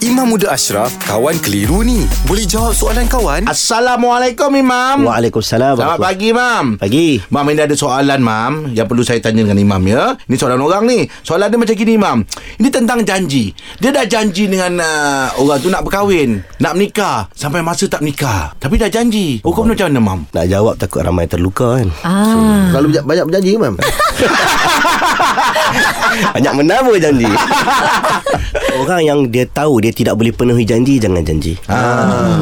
Imam Muda Ashraf, kawan keliru ni. Boleh jawab soalan kawan? Assalamualaikum Imam Waalaikumsalam. Selamat pagi Mam Pagi. Mam ini ada soalan Mam Yang perlu saya tanya dengan Imam ya Ini soalan orang ni Soalan dia macam gini Imam Ini tentang janji Dia dah janji dengan uh, Orang tu nak berkahwin Nak menikah Sampai masa tak menikah Tapi dah janji Hukum oh. macam mana Mam? Nak jawab takut ramai terluka kan. Ah. Selalu banyak, banyak berjanji Imam Banyak menama janji. orang yang dia tahu dia tidak boleh penuhi janji jangan janji. Ah.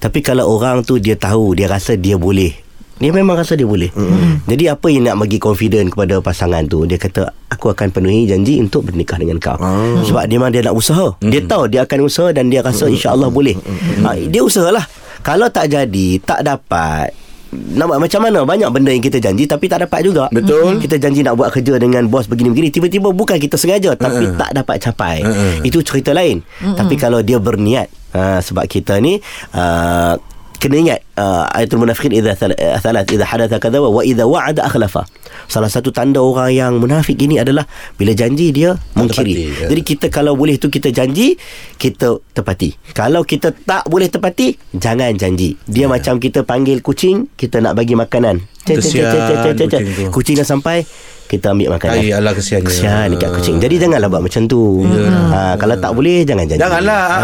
Tapi kalau orang tu dia tahu dia rasa dia boleh. Dia memang rasa dia boleh. Mm. Jadi apa yang nak bagi confident kepada pasangan tu? Dia kata aku akan penuhi janji untuk bernikah dengan kau. Mm. Sebab dia memang dia nak usaha. Mm. Dia tahu dia akan usaha dan dia rasa insya-Allah boleh. Mm. Ha, dia usahalah. Kalau tak jadi, tak dapat nak buat macam mana? Banyak benda yang kita janji Tapi tak dapat juga. Betul. Kita janji nak buat kerja Dengan bos begini-begini Tiba-tiba bukan kita sengaja Tapi tak dapat capai. Uh-uh. Itu cerita lain. Tapi kalau dia berniat uh, Sebab kita ni uh, Kena ingat uh, Ayatul munafiqin Idha thal- uh, thalat Idha hadatha kadhawa Wa idha wa'ada akhlafa Salah satu tanda orang yang munafik ini adalah Bila janji dia Mengkiri tepati, ya. Jadi kita kalau boleh tu Kita janji Kita tepati Kalau kita tak boleh tepati Jangan janji Dia macam kita panggil kucing Kita nak bagi makanan Cek, cek, cek, cek, cek, cek, cek. kucing tu. Kucing dah sampai Kita ambil makanan Ai, alah kesiannya. Kesian dekat kucing. Jadi janganlah buat macam tu. Ha, Kalau tak boleh Jangan janji Janganlah ah.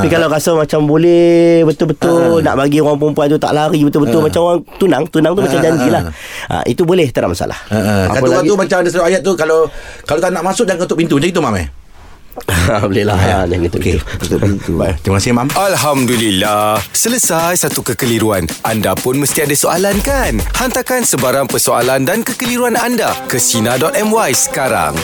tapi kalau rasa macam boleh betul-betul nak bagi orang perempuan tu tak lari betul-betul macam orang tunang, tunang tu macam janjilah. Ha, itu boleh tak ada masalah. Kata Apa orang lagi? tu macam ada satu ayat tu Kalau kalau tak nak masuk Jangan ketuk pintu. Macam itu Mam eh boleh lah. Ha, jangan gitu. Baik, Terima kasih Mam Alhamdulillah. Selesai satu kekeliruan. Anda pun mesti ada soalan kan? Hantarkan sebarang persoalan dan kekeliruan anda ke Sina.my sekarang.